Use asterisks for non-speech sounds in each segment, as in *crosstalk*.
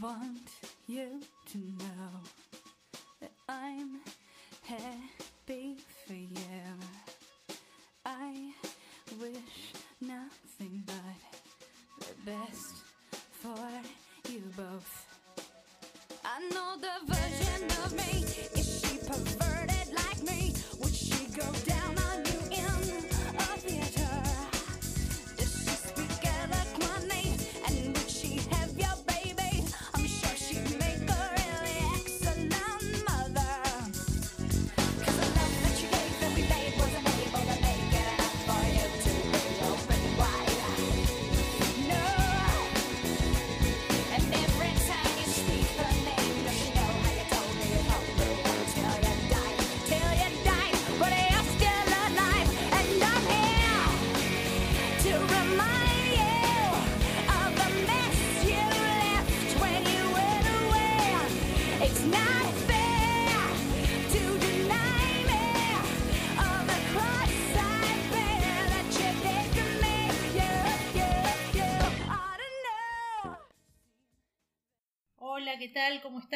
want you to know that I'm happy for you. I wish nothing but the best for you both. I know the version of me.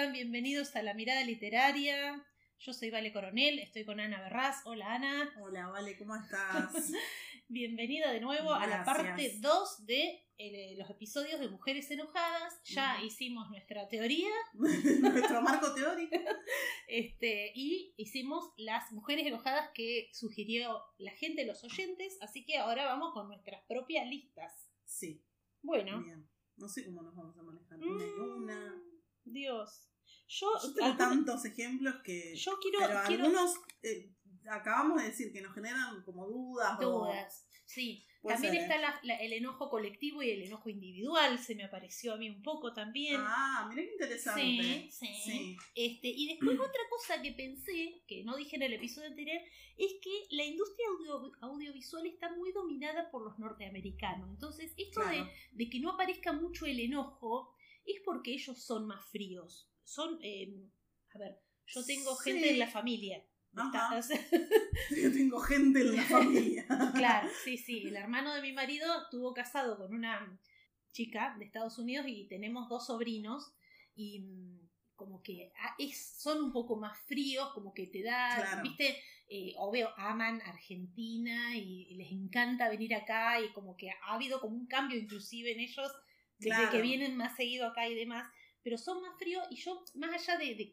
Están? Bienvenidos a La Mirada Literaria. Yo soy Vale Coronel, estoy con Ana Berraz. Hola Ana. Hola, Vale, ¿cómo estás? *laughs* Bienvenida de nuevo a la parte 2 de eh, los episodios de Mujeres Enojadas. Ya hicimos nuestra teoría *laughs* Nuestro marco teórico. *laughs* este, y hicimos las mujeres enojadas que sugirió la gente, los oyentes. Así que ahora vamos con nuestras propias listas. Sí, Bueno, bien. No sé cómo nos vamos a manejar. Una y una. mm, Dios. Yo, Yo tengo alguna- tantos ejemplos que. yo quiero, pero quiero algunos eh, acabamos de decir que nos generan como dudas. o- dudas. Sí, también ser, está ¿eh? la- la- el enojo colectivo y el enojo individual, se me apareció a mí un poco también. Ah, mira qué interesante. Sí, sí. Sí. Este, y después *clears throat* otra cosa que pensé, que no dije en el episodio anterior, es que la industria audio- audiovisual está muy dominada por los norteamericanos. Entonces, esto Claro. de, de que no aparezca mucho el enojo es porque ellos son más fríos. Son, eh, a ver, yo tengo Sí. gente en la familia. *laughs* Yo tengo gente en la *laughs* familia. Claro, sí, sí. El hermano de mi marido estuvo casado con una chica de Estados Unidos y tenemos dos sobrinos y mm, como que ah, es, son un poco más fríos, como que te da, Claro. viste, eh, obvio, aman Argentina y, y les encanta venir acá y como que ha habido como un cambio inclusive en ellos desde Claro. que vienen más seguido acá y demás, pero son más fríos y yo, más allá de, de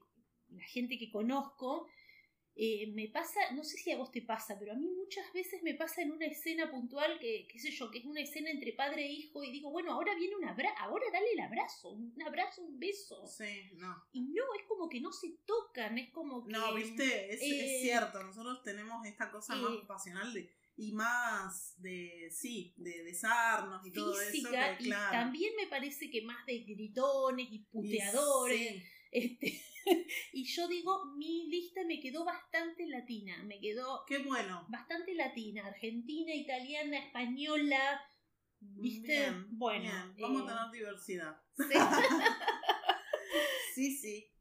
la gente que conozco, eh, me pasa, no sé si a vos te pasa, pero a mí muchas veces me pasa en una escena puntual que, qué sé yo, que es una escena entre padre e hijo y digo, bueno, ahora viene un abrazo, ahora dale el abrazo, un abrazo, un beso. Sí, no. Y no, es como que no se tocan, es como que... No, viste, es, eh, es cierto. Nosotros tenemos esta cosa eh, más pasional de, y más de, sí, de besarnos y todo eso. física Que, y claro. también me parece que más de gritones y puteadores. Sí. Este, *laughs* y yo digo, mi lista me quedó bastante latina, me quedó Qué bueno. bastante latina, argentina, italiana, española, ¿viste? Bien, bueno, bien. Vamos eh, a tener diversidad. *laughs* sí. *laughs* Sí, sí.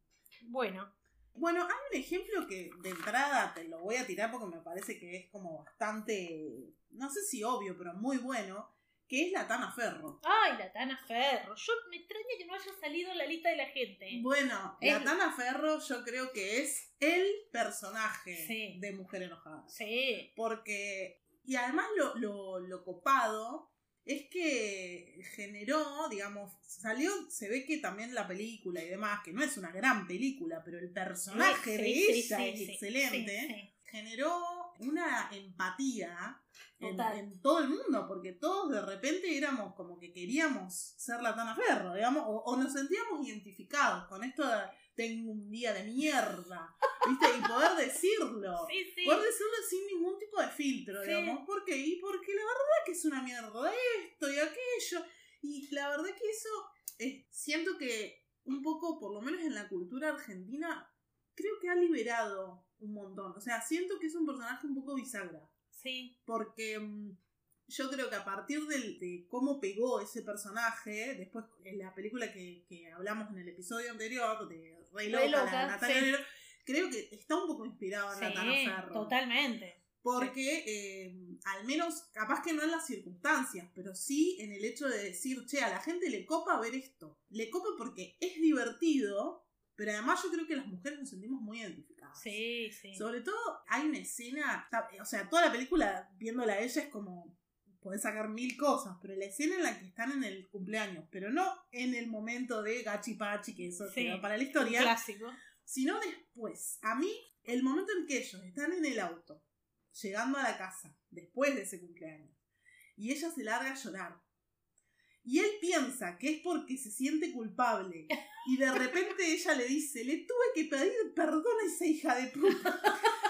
bueno, Bueno, hay un ejemplo que de entrada te lo voy a tirar porque me parece que es como bastante, no sé si obvio, pero muy bueno, que es la Tana Ferro. ay, la Tana Ferro, yo me extraña que no haya salido en la lista de la gente. Bueno, Es- la Tana Ferro yo creo que es el personaje Sí. de Mujer Enojada. Sí, Porque, y además lo, lo, lo copado es que generó, digamos, salió, se ve que también la película y demás, que no es una gran película, pero el personaje Sí, de sí, ella sí, es excelente, generó una empatía en, todo el mundo, porque todos de repente éramos como que queríamos ser la Tana Ferro, digamos, o, o nos sentíamos identificados con esto de tengo un día de mierda, ¿viste? Y poder decirlo. *laughs* Sí, sí. Poder decirlo sin ningún tipo de filtro, Sí. digamos. ¿Por qué? Y porque la verdad que es una mierda esto y aquello. Y la verdad que eso, eh, siento que un poco, por lo menos en la cultura argentina, creo que ha liberado un montón. O sea, siento que es un personaje un poco bisagra. Sí, Porque mm, yo creo que a partir del- de cómo pegó ese personaje, después en la película que, que hablamos en el episodio anterior de Rey Loca, Loca, Natalia sí. Creo que está un poco inspirado en sí, Natana Ferro. totalmente. Porque eh, al menos, capaz que no en las circunstancias, pero sí en el hecho de decir, che, a la gente le copa ver esto. Le copa porque es divertido, pero además yo creo que las mujeres nos sentimos muy identificadas. Sí, sí. Sobre todo hay una escena, o sea, toda la película viéndola a ella es como, podés sacar mil cosas, pero la escena en la que están en el cumpleaños, pero no en el momento de gachi pachi, que eso Sí, para la historia, clásico. sino después. A mí, el momento en que ellos están en el auto, llegando a la casa, después de ese cumpleaños, y ella se larga a llorar. Y él piensa que es porque se siente culpable. Y de repente *laughs* ella le dice, le tuve que pedir perdón a esa hija de puta. *laughs*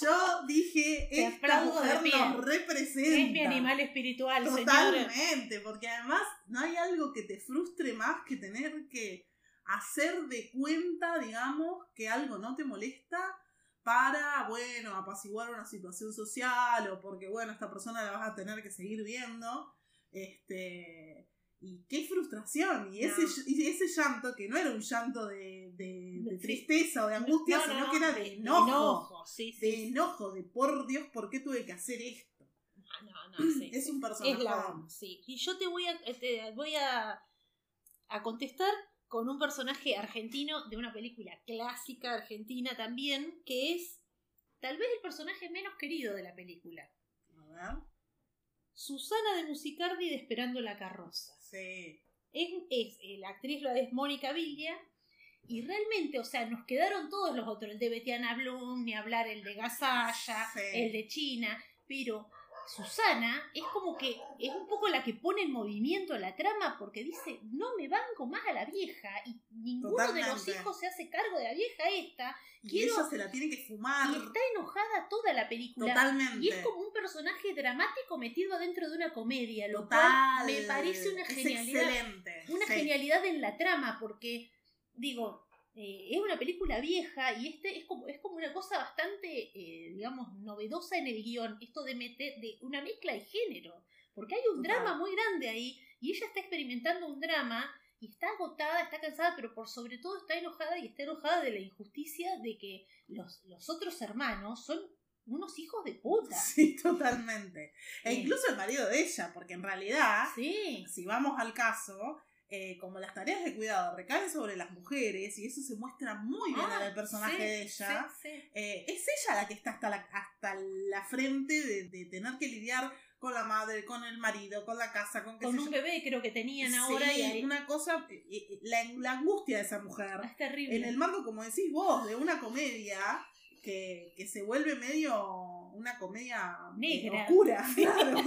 Yo dije, Te esta mujer nos representa. Es mi animal espiritual, señora. Totalmente, porque además no hay algo que te frustre más que tener que hacer de cuenta, digamos, que algo no te molesta para, bueno, apaciguar una situación social o porque, bueno, esta persona la vas a tener que seguir viendo. Este. Y qué frustración. Y, No. ese, y ese llanto, que no era un llanto de, de- tristeza o de angustia, No, no, sino no, que era de enojo. sí, sí. De enojo, de por Dios, ¿por qué tuve que hacer esto? Ah, no, no, *clears throat* sí, Es un personaje. Es la sí. Y yo te voy a, te voy a, a contestar con un personaje argentino de una película clásica argentina también, que es tal vez el personaje menos querido de la película. A ver. Susana de Musicardi de Esperando la carroza. Sí. Es, es- eh, la actriz lo es Mónica Villa. Y realmente, o sea, nos quedaron todos los otros, el de Betiana Blum, ni hablar el de Gasalla, Sí. el de China, pero Susana es como que es un poco la que pone en movimiento la trama porque dice, no me banco más a la vieja y ninguno de los hijos se hace cargo de la vieja esta Y Quiero- ella se la tiene que fumar. y está enojada toda la película. Totalmente. Y es como un personaje dramático metido dentro de una comedia, lo Total. cual me parece una Es genialidad. excelente. Una Sí. genialidad en la trama, porque, digo, eh, es una película vieja y este es como, es como una cosa bastante, eh, digamos, novedosa en el guion, esto de meter de una mezcla de género, porque hay un Total. drama muy grande ahí y ella está experimentando un drama y está agotada, está cansada, pero por sobre todo está enojada y está enojada de la injusticia de que los, los otros hermanos son unos hijos de puta. Sí, totalmente. E Sí. incluso el marido de ella, porque en realidad, Sí, si vamos al caso, eh, como las tareas de cuidado recaen sobre las mujeres, y eso se muestra muy bien Ah, en el personaje sí, de ella, sí, sí. eh, es ella la que está hasta la, hasta la frente de, de tener que lidiar con la madre, con el marido, con la casa, con Con un yo. bebé creo que tenían ahora Sí, y ahí- una cosa, eh, la, la angustia de esa mujer. es terrible. En el marco, como decís vos, de una comedia que, que se vuelve medio una comedia Negra. oscura, *laughs* claro.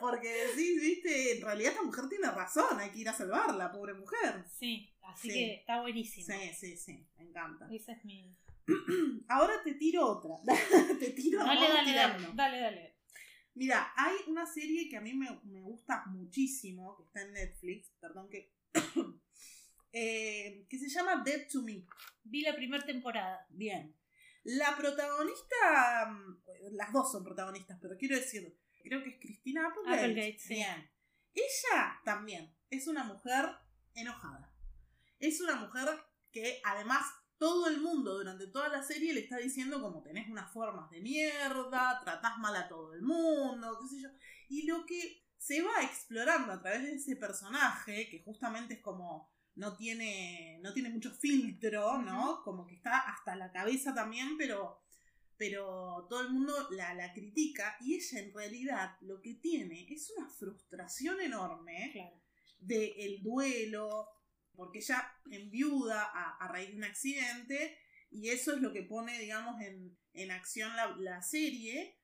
Porque decís, viste, en realidad esta mujer tiene razón, hay que ir a salvarla, pobre mujer. Sí, así Sí. que está buenísimo. Sí, sí, sí, me encanta. Esa es mi. *clears throat* Ahora te tiro otra. *laughs* te tiro, Dale, dale, dale, dale. Mira, hay una serie que a mí me, me gusta muchísimo, que está en Netflix, perdón que... *coughs* eh, que se llama Dead to Me. Vi la primera temporada. Bien. La protagonista, mm, las dos son protagonistas, pero quiero decir, creo que es Cristina Applegate. Applegate, sí. Bien. Ella también es una mujer enojada. Es una mujer que además todo el mundo durante toda la serie le está diciendo como tenés unas formas de mierda, tratás mal a todo el mundo, qué sé yo. Y lo que se va explorando a través de ese personaje, que justamente es como no tiene, no tiene mucho filtro, ¿no? Como que está hasta la cabeza también, pero, pero todo el mundo la, la critica y ella en realidad lo que tiene es una frustración enorme Claro. del duelo, porque ella enviuda a, a raíz de un accidente y eso es lo que pone, digamos, en, en acción la, la serie.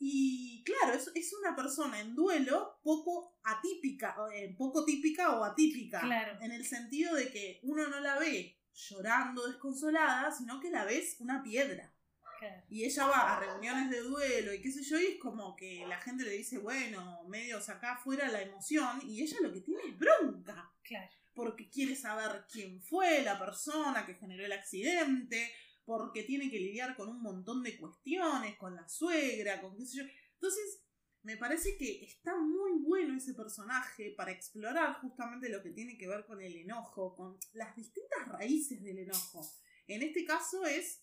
Y claro, es, es una persona en duelo poco atípica, eh, poco típica o atípica. Claro. En el sentido de que uno no la ve llorando desconsolada, sino que la ves una piedra. Claro. Y ella va a reuniones de duelo y qué sé yo, y es como que la gente le dice, bueno, medio saca afuera la emoción, y ella lo que tiene es bronca, Claro. porque quiere saber quién fue la persona que generó el accidente, porque tiene que lidiar con un montón de cuestiones, con la suegra, con qué sé yo. Entonces, me parece que está muy bueno ese personaje para explorar justamente lo que tiene que ver con el enojo, con las distintas raíces del enojo. En este caso es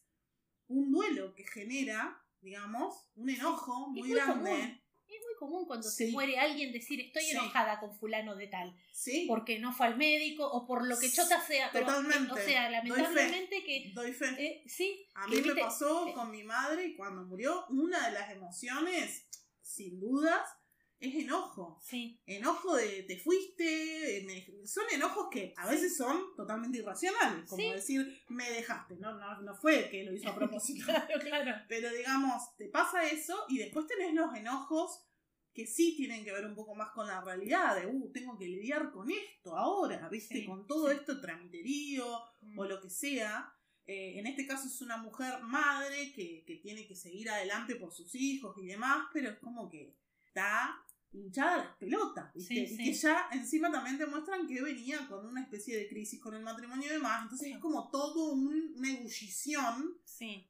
un duelo que genera digamos, un enojo muy, muy grande. común. Es muy común cuando Sí. se muere alguien decir estoy Sí. enojada con fulano de tal, Sí, porque no fue al médico o por lo que chota sea. Pero, Totalmente. O sea, Doy fe. lamentablemente que... doy fe. eh, sí, A mí me pasó eh, con mi madre cuando murió, una de las emociones, sin dudas, es enojo. Sí, Enojo de te fuiste, me- son enojos que a veces son totalmente irracionales, como Sí. decir me dejaste, no, no, no fue que lo hizo a propósito. *laughs* claro, claro. Pero digamos, te pasa eso y después tenés los enojos que sí tienen que ver un poco más con la realidad, de, uh, tengo que lidiar con esto ahora, ¿viste? Sí, con todo sí. esto tramiterío Mm. o lo que sea. Eh, en este caso es una mujer madre que, que tiene que seguir adelante por sus hijos y demás, pero es como que está hinchada las pelotas, ¿viste? Sí, y sí. que ya encima también te muestran que venía con una especie de crisis con el matrimonio y demás, entonces Sí. es como todo un- una ebullición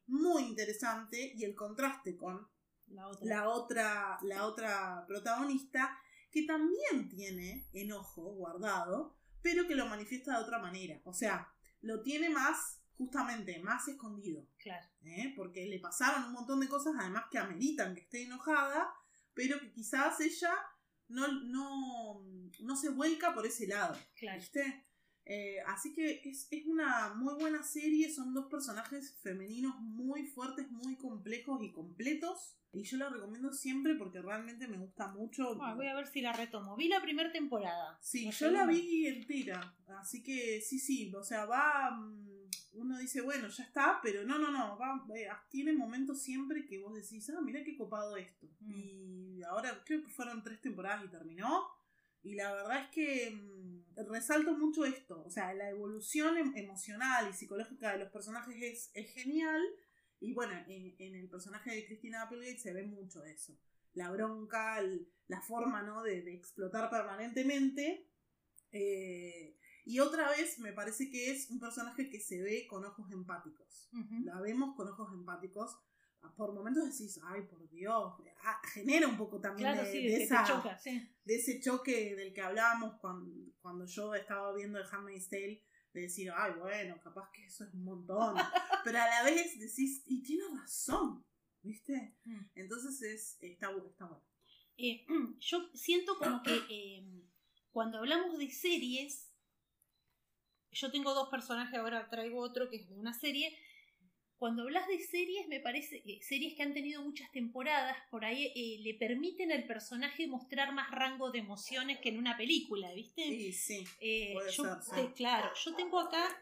muy interesante y el contraste con la otra. la otra, la otra protagonista que también tiene enojo guardado, pero que lo manifiesta de otra manera. O sea, lo tiene más, justamente, más escondido. Claro. ¿eh? Porque le pasaron un montón de cosas, además que ameritan que esté enojada, pero que quizás ella no, no, no se vuelca por ese lado. Claro. ¿Viste? Eh, así que es, es una muy buena serie, son dos personajes femeninos muy fuertes, muy complejos y completos. Y yo la recomiendo siempre porque realmente me gusta mucho. Ah, voy a ver si la retomo. Vi la primera temporada. Sí, yo la vi entera. Así que sí, sí, o sea, va. Uno dice, bueno, ya está, pero no, no, no. Va, eh, tiene momentos siempre que vos decís, ah, mira qué copado esto. Mm. Y ahora creo que fueron tres temporadas y terminó. Y la verdad es que mm, resalto mucho esto. O sea, la evolución em- emocional y psicológica de los personajes es, es genial. Y bueno, en, en el personaje de Christina Applegate se ve mucho eso. La bronca, el- la forma ¿no? de, de explotar permanentemente. Eh, y otra vez me parece que es un personaje que se ve con ojos empáticos. La vemos con ojos empáticos. Por momentos decís, ay, por Dios. Ah, genera un poco también Claro, de, sí, de de que esa, te choca, sí. de ese choque del que hablábamos cuando, cuando yo estaba viendo el Handmaid's Tale, de decir, ay, bueno, capaz que eso es un montón. *laughs* Pero a la vez decís, y tiene razón, ¿viste? Mm. Entonces es, está, está bueno. Eh, *clears throat* yo siento como que eh, cuando hablamos de series, yo tengo dos personajes, ahora traigo otro que es de una serie. Cuando hablas de series, me parece que series que han tenido muchas temporadas, por ahí eh, le permiten al personaje mostrar más rango de emociones que en una película, ¿viste? Sí, sí. Eh, Puede yo ser, sí. claro, yo tengo acá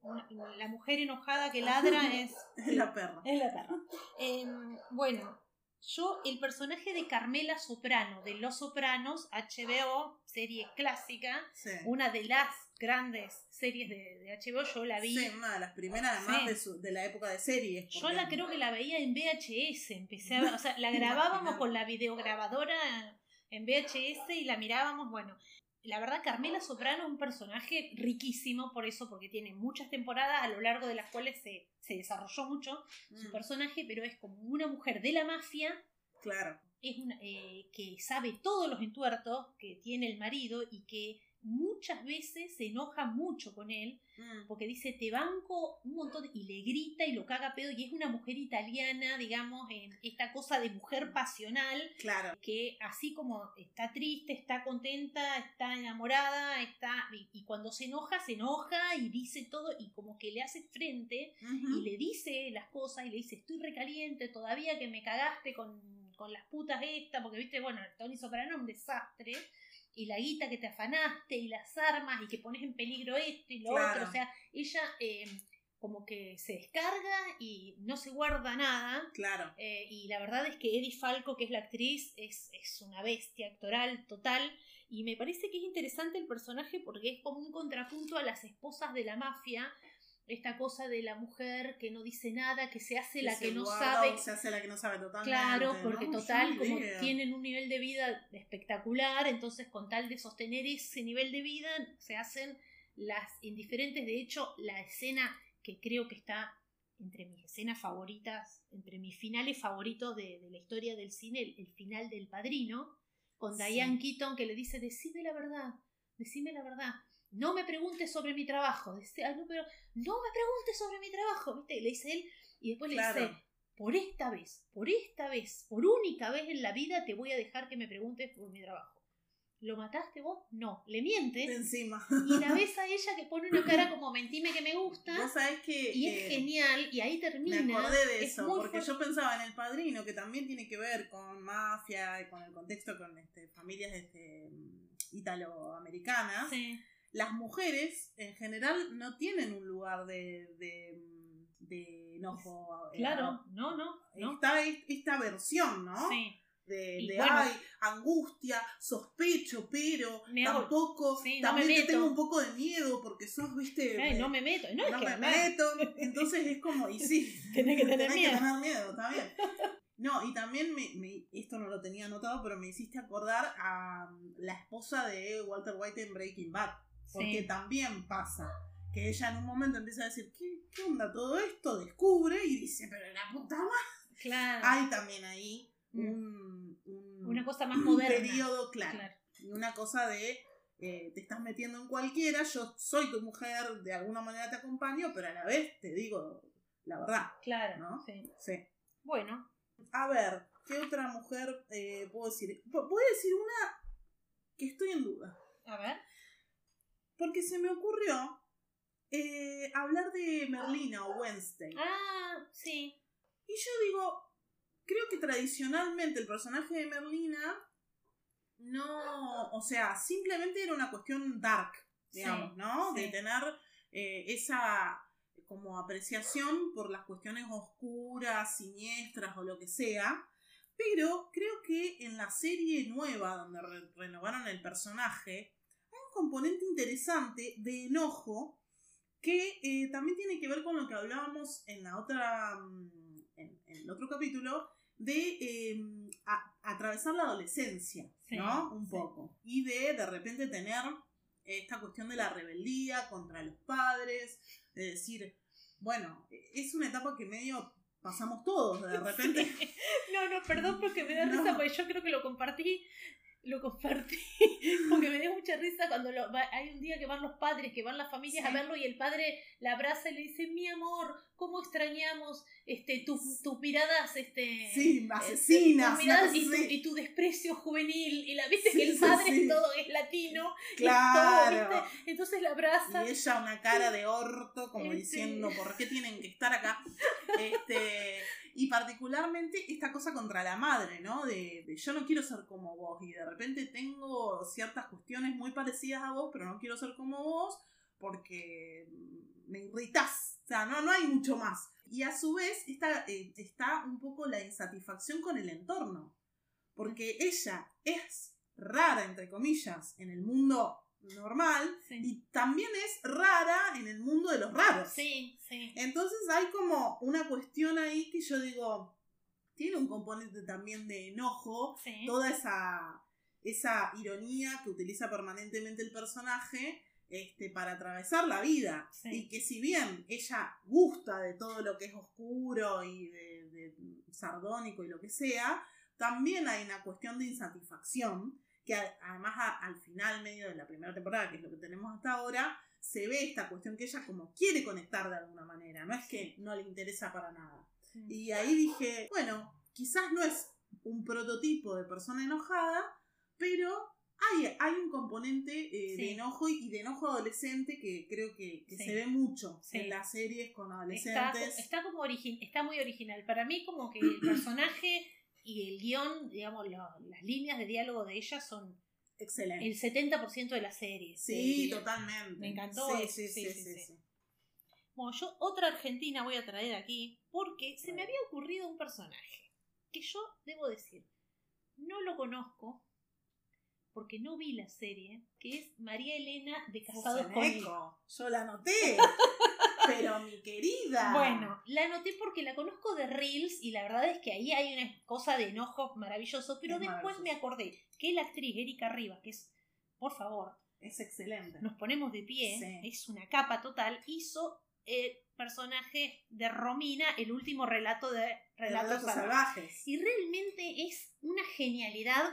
una- la mujer enojada que ladra *laughs* es Es la perra. es la perra. Em, bueno, yo, el personaje de Carmela Soprano, de Los Sopranos, HBO, serie clásica, Sí. una de las grandes series de, de HBO, yo la vi. Sí, una de las primeras además Sí. de, su- de la época de series. Yo la creo que la veía en VHS, empecé a o sea, la *laughs* grabábamos con la videograbadora en VHS y la mirábamos, bueno. La verdad, Carmela Soprano es un personaje riquísimo por eso, porque tiene muchas temporadas a lo largo de las cuales se, se desarrolló mucho su Mm, personaje, pero es como una mujer de la mafia claro. es una, eh, que sabe todos los entuertos que tiene el marido y que muchas veces se enoja mucho con él Mm, porque dice te banco un montón y le grita y lo caga pedo y es una mujer italiana digamos en esta cosa de mujer pasional claro. que así como está triste está contenta está enamorada está y, y cuando se enoja se enoja y dice todo y como que le hace frente y le dice las cosas y le dice estoy recaliente todavía que me cagaste con, con las putas estas porque viste bueno Tony Soprano es un desastre y la guita que te afanaste y las armas y que pones en peligro esto y lo Claro. otro o sea ella eh, como que se descarga y no se guarda nada Claro. eh, y la verdad es que Eddie Falco, que es la actriz, es, es una bestia actoral total. Y me parece que es interesante el personaje porque es como un contrapunto a las esposas de la mafia. Esta cosa de la mujer que no dice nada, que se hace la se que no guarda sabe. Se hace la que no sabe totalmente. Claro, porque ¿no? total, como tienen un nivel de vida espectacular, entonces con tal de sostener ese nivel de vida, se hacen las indiferentes. De hecho, la escena que creo que está entre mis escenas favoritas, entre mis finales favoritos de, de la historia del cine, el, el final del padrino, con Sí. Diane Keaton que le dice, decime la verdad, decime la verdad. No me preguntes sobre mi trabajo. Dice, "Ay, no, pero no me preguntes sobre mi trabajo, ¿viste? Le dice él, y después le dice, por esta vez, por esta vez, por única vez en la vida te voy a dejar que me preguntes por mi trabajo. ¿Lo mataste vos? No. Le miente. De encima. Y la ves a *laughs* ella que pone una cara como mentime que me gusta. Vos sabés que. Y es eh, genial. Y ahí termina. Me acordé de Es eso, porque yo pensaba en El Padrino, que también tiene que ver con mafia y con el contexto con este, familias este, italoamericanas. Sí. Las mujeres, en general, no tienen un lugar de, de, de enojo. eh, Claro. No, no. no. Está es- esta versión, ¿no? Sí. De, Y de, bueno. ay, angustia, sospecho, pero Me hago- tampoco, Sí, no me también te tengo un poco de miedo porque sos, viste, Ay, eh, no me meto. No, no es que me meto. Entonces es como, y sí, *laughs* Tenés que tener tenés miedo. que tener miedo, está bien. No, y también me, me- esto no lo tenía anotado, pero me hiciste acordar a um, la esposa de Walter White en Breaking Bad. Porque Sí. también pasa que ella en un momento empieza a decir, ¿qué, qué onda todo esto? Descubre y dice, pero la puta madre. Claro. Hay también ahí Mm. un, un- Una cosa más un moderna. periodo claro. Claro. Y una cosa de eh, te estás metiendo en cualquiera, yo soy tu mujer, de alguna manera te acompaño, pero a la vez te digo la verdad. Claro. ¿No? Sí. Sí. Bueno. A ver, ¿qué otra mujer eh, puedo decir? Voy a decir una que estoy en duda. A ver. Porque se me ocurrió eh, hablar de Merlina o Wednesday. Ah, sí. Y yo digo, creo que tradicionalmente el personaje de Merlina no, o sea, simplemente era una cuestión dark, digamos, Sí, ¿no? sí. De tener eh, esa como apreciación por las cuestiones oscuras, siniestras o lo que sea. Pero creo que en la serie nueva, donde re- renovaron el personaje, componente interesante de enojo que eh, también tiene que ver con lo que hablábamos en la otra mm, en, en el otro capítulo de eh, a- atravesar la adolescencia, Sí, ¿no? Un sí. poco. Y de de repente tener esta cuestión de la rebeldía contra los padres, de decir, bueno, es una etapa que medio pasamos todos, de *laughs* repente. No, no, perdón porque me da *laughs* No. risa, porque yo creo que lo compartí, lo compartí, *laughs* porque me dio mucha risa cuando lo- va- hay un día que van los padres, que van las familias Sí. a verlo y el padre la abraza y le dice, mi amor, ¿cómo extrañamos este, tus, tus miradas, este... Sí, este, asesinas. tus miradas y, tu, y tu desprecio juvenil y la viste Sí, que el padre es todo es latino es Claro. todo, ¿viste? entonces la abraza Y ella una cara de orto, como Este. diciendo, ¿por qué tienen que estar acá? *laughs* Este, y particularmente esta cosa contra la madre, ¿no? De, de yo no quiero ser como vos y de repente tengo ciertas cuestiones muy parecidas a vos, pero no quiero ser como vos porque me irritás. O sea, no, no hay mucho más. Y a su vez está, eh, está un poco la insatisfacción con el entorno. Porque ella es rara, entre comillas, en el mundo normal Sí. y también es rara en el mundo de los raros. sí, sí, Entonces hay como una cuestión ahí que yo digo, tiene un componente también de enojo, sí. toda esa, esa ironía que utiliza permanentemente el personaje este, para atravesar la vida. Sí. Y que si bien ella gusta de todo lo que es oscuro y de, de sardónico y lo que sea, también hay una cuestión de insatisfacción que además a- al final medio de la primera temporada, que es lo que tenemos hasta ahora, se ve esta cuestión que ella como quiere conectar de alguna manera, no es que no le interesa para nada. Sí. Y ahí dije, bueno, quizás no es un prototipo de persona enojada, pero hay, hay un componente eh, Sí. de enojo y de enojo adolescente que creo que, que Sí. se ve mucho en las series con Está, adolescentes. está como origi- está muy original. Para mí como que el *clears throat* personaje y el guion, digamos, lo- las líneas de diálogo de ella son Excelente. el 70% de la serie. Sí, totalmente. Me encantó Sí, sí, sí, sí, sí. Bueno, yo otra argentina voy a traer aquí porque se me había ocurrido un personaje que yo debo decir, no lo conozco porque no vi la serie, que es María Elena de Casados con Yo la noté. *laughs* pero mi querida. Bueno, la anoté porque la conozco de Reels y la verdad es que ahí hay una cosa de enojo maravilloso, pero Es después maravilloso. me acordé que la actriz Erika Rivas, que es, por favor, Es excelente. nos ponemos de pie, Sí. es una capa total, hizo el personaje de Romina, el último relato de Relatos, Relatos Salvajes. salvajes. Y realmente es una genialidad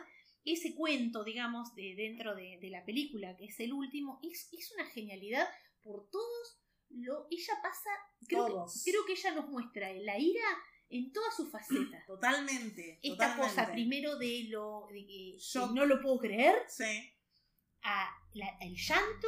ese cuento, digamos, de dentro de, de la película, que es el último, es, es una genialidad por todos lo ella pasa creo Todos. que, creo que ella nos muestra la ira en todas sus facetas. Totalmente. Esta totalmente. cosa primero de lo de que, Shock. no lo puedo creer, Sí, a la- el llanto,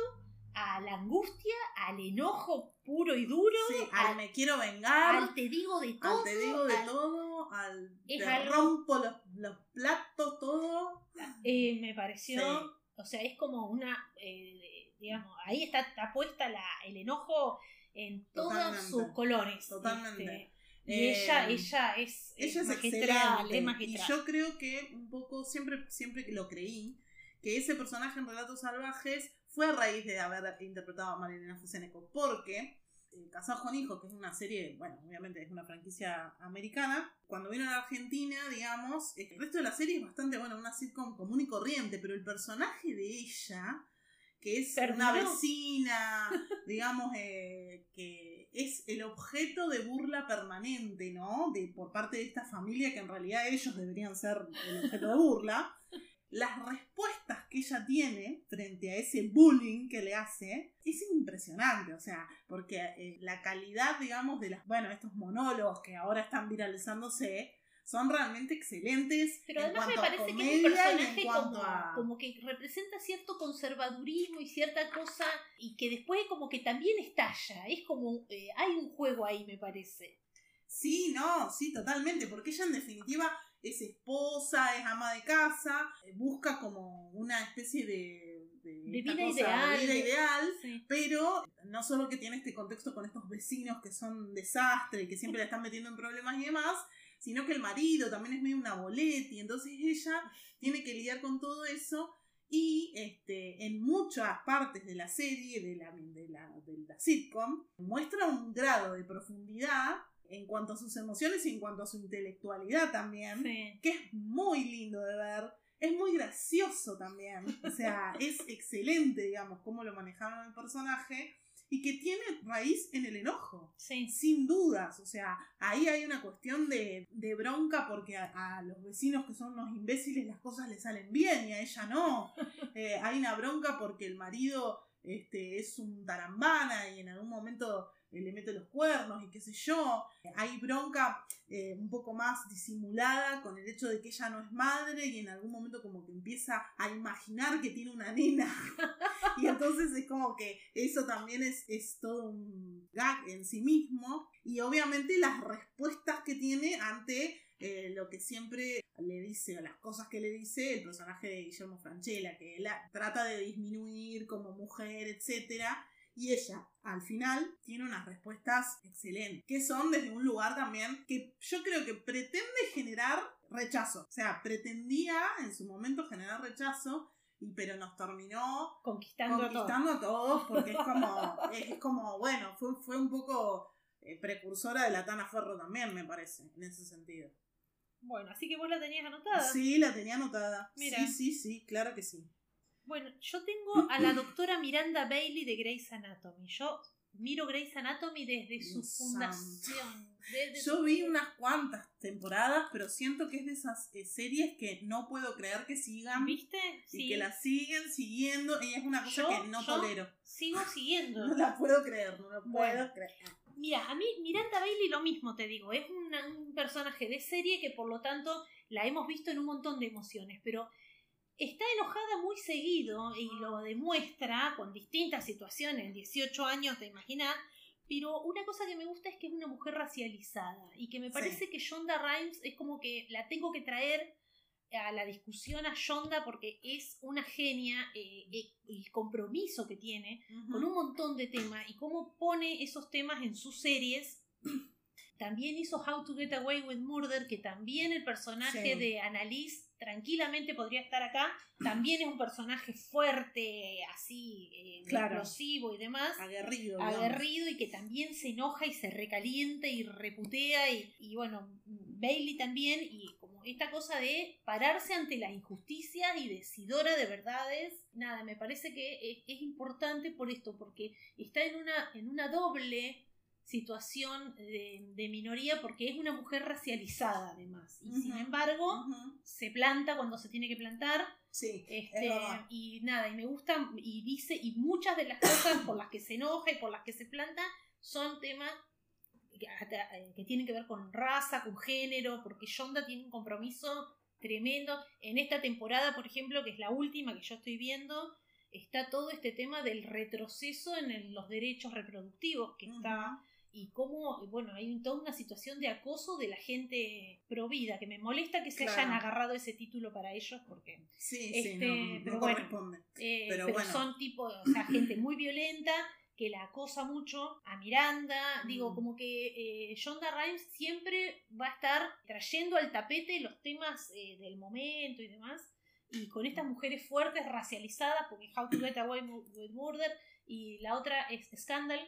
a la angustia, al enojo puro y duro, sí, al, al me quiero vengar, al te digo de todo, al te digo de al- todo, al Es te algo- rompo los, los platos, todo. eh, me pareció, Sí. o sea, es como una, eh, digamos, ahí está, está puesta la, el enojo en todos sus colores. Totalmente. este, y Eh, ella, ella es, Ella es magistral, excelente. es Y yo creo que un poco, siempre, siempre que lo creí, que ese personaje en Relatos Salvajes fue a raíz de haber interpretado a Marilena Fuseneco. Porque eh, Casados con Hijos, que es una serie, bueno, obviamente es una franquicia americana, cuando vino a la Argentina, digamos, el resto de la serie es bastante, bueno, una sitcom común y corriente, pero el personaje de ella, que es una vecina, *laughs* digamos, eh, que es el objeto de burla permanente, ¿no? De, por parte de esta familia, que en realidad ellos deberían ser el objeto de burla. Las respuestas que ella tiene frente a ese bullying que le hace es impresionante, o sea, porque eh, la calidad, digamos, de las, bueno, estos monólogos que ahora están viralizándose son realmente excelentes. Pero en además me a parece que es un personaje como, a- como que representa cierto conservadurismo y cierta cosa y que después como que también estalla. Es como, eh, hay un juego ahí, me parece. Sí, no, sí, totalmente, porque ella en definitiva es esposa, es ama de casa, eh, busca como una especie de, de, vida cosa, ideal, de vida de- ideal, Sí. pero no solo que tiene este contexto con estos vecinos que son un desastre y que siempre la están metiendo en problemas y demás, sino que el marido también es medio una boleta y entonces ella tiene que lidiar con todo eso y este, en muchas partes de la serie, de la, de, la, de la sitcom, muestra un grado de profundidad en cuanto a sus emociones y en cuanto a su intelectualidad también, Sí. que es muy lindo de ver. Es muy gracioso también. O sea, es excelente, digamos, cómo lo manejaron el personaje y que tiene raíz en el enojo. Sí. Sin dudas, o sea, ahí hay una cuestión de, de bronca porque a, a los vecinos que son unos imbéciles las cosas les salen bien y a ella no. *laughs* Eh, hay una bronca porque el marido este, es un tarambana y en algún momento le mete los cuernos y qué sé yo. Hay bronca eh, un poco más disimulada con el hecho de que ella no es madre y en algún momento como que empieza a imaginar que tiene una nena. *laughs* y entonces es como que eso también es, es todo un gag en sí mismo. Y obviamente las respuestas que tiene ante eh, lo que siempre le dice, o las cosas que le dice el personaje de Guillermo Franchella, que la- trata de disminuir como mujer, etcétera Y ella, al final, tiene unas respuestas excelentes, que son desde un lugar también que yo creo que pretende generar rechazo. O sea, pretendía en su momento generar rechazo, y, pero nos terminó Conquistando, a todos. conquistando a todos porque es como, *laughs* es como bueno, fue, fue un poco eh, precursora de la Tana Ferro también, me parece, en ese sentido. Bueno, así que vos la tenías anotada. Sí, la tenía anotada. Mira. Sí, sí, sí, claro que sí. Bueno, yo tengo a la doctora Miranda Bailey de Grey's Anatomy. Yo miro Grey's Anatomy desde su fundación. desde Yo su- vi unas cuantas temporadas, pero siento que es de esas eh, series que no puedo creer que sigan ¿Viste? y que la siguen siguiendo. Y es una cosa Yo- que no yo- tolero. Sigo siguiendo. No la puedo creer, no la puedo Bueno. creer. Mira, a mí Miranda Bailey lo mismo te digo, es una- un personaje de serie que por lo tanto la hemos visto en un montón de emociones, pero está enojada muy seguido y lo demuestra con distintas situaciones, 18 años, te imaginas, pero una cosa que me gusta es que es una mujer racializada y que me Sí. parece que Shonda Rhimes es como que la tengo que traer a la discusión a Shonda porque es una genia, eh, eh, el compromiso que tiene con un montón de temas y cómo pone esos temas en sus series. También hizo How to Get Away with Murder, que también el personaje Sí. de Annalise tranquilamente podría estar acá. También es un personaje fuerte, así, eh, Claro. explosivo y demás. Aguerrido. digamos. Aguerrido y que también se enoja y se recalienta y reputea. Y, y bueno, Bailey también. Y como esta cosa de pararse ante las injusticias y decidora de verdades. Nada, me parece que es, es importante por esto, porque está en una, en una doble situación de, de minoría porque es una mujer racializada además. Y sin embargo se planta cuando se tiene que plantar. Sí, este, es y nada, y me gusta, y dice, y muchas de las cosas por las que se enoja y por las que se planta son temas que, eh, que tienen que ver con raza, con género, porque Yonda tiene un compromiso tremendo. En esta temporada, por ejemplo, que es la última que yo estoy viendo, está todo este tema del retroceso en el- los derechos reproductivos que está y cómo, bueno, hay toda una situación de acoso de la gente provida, que me molesta que se Claro. hayan agarrado ese título para ellos porque Sí, sí, Este, no, no pero bueno. corresponde. eh, Pero pero, bueno. son tipo, o sea, gente muy violenta que la acosa mucho a Miranda, digo, Mm. como que eh, Shonda Rhimes siempre va a estar trayendo al tapete los temas eh, del momento y demás, y con estas mujeres fuertes, racializadas, porque How to Get Away with Murder, y la otra es Scandal,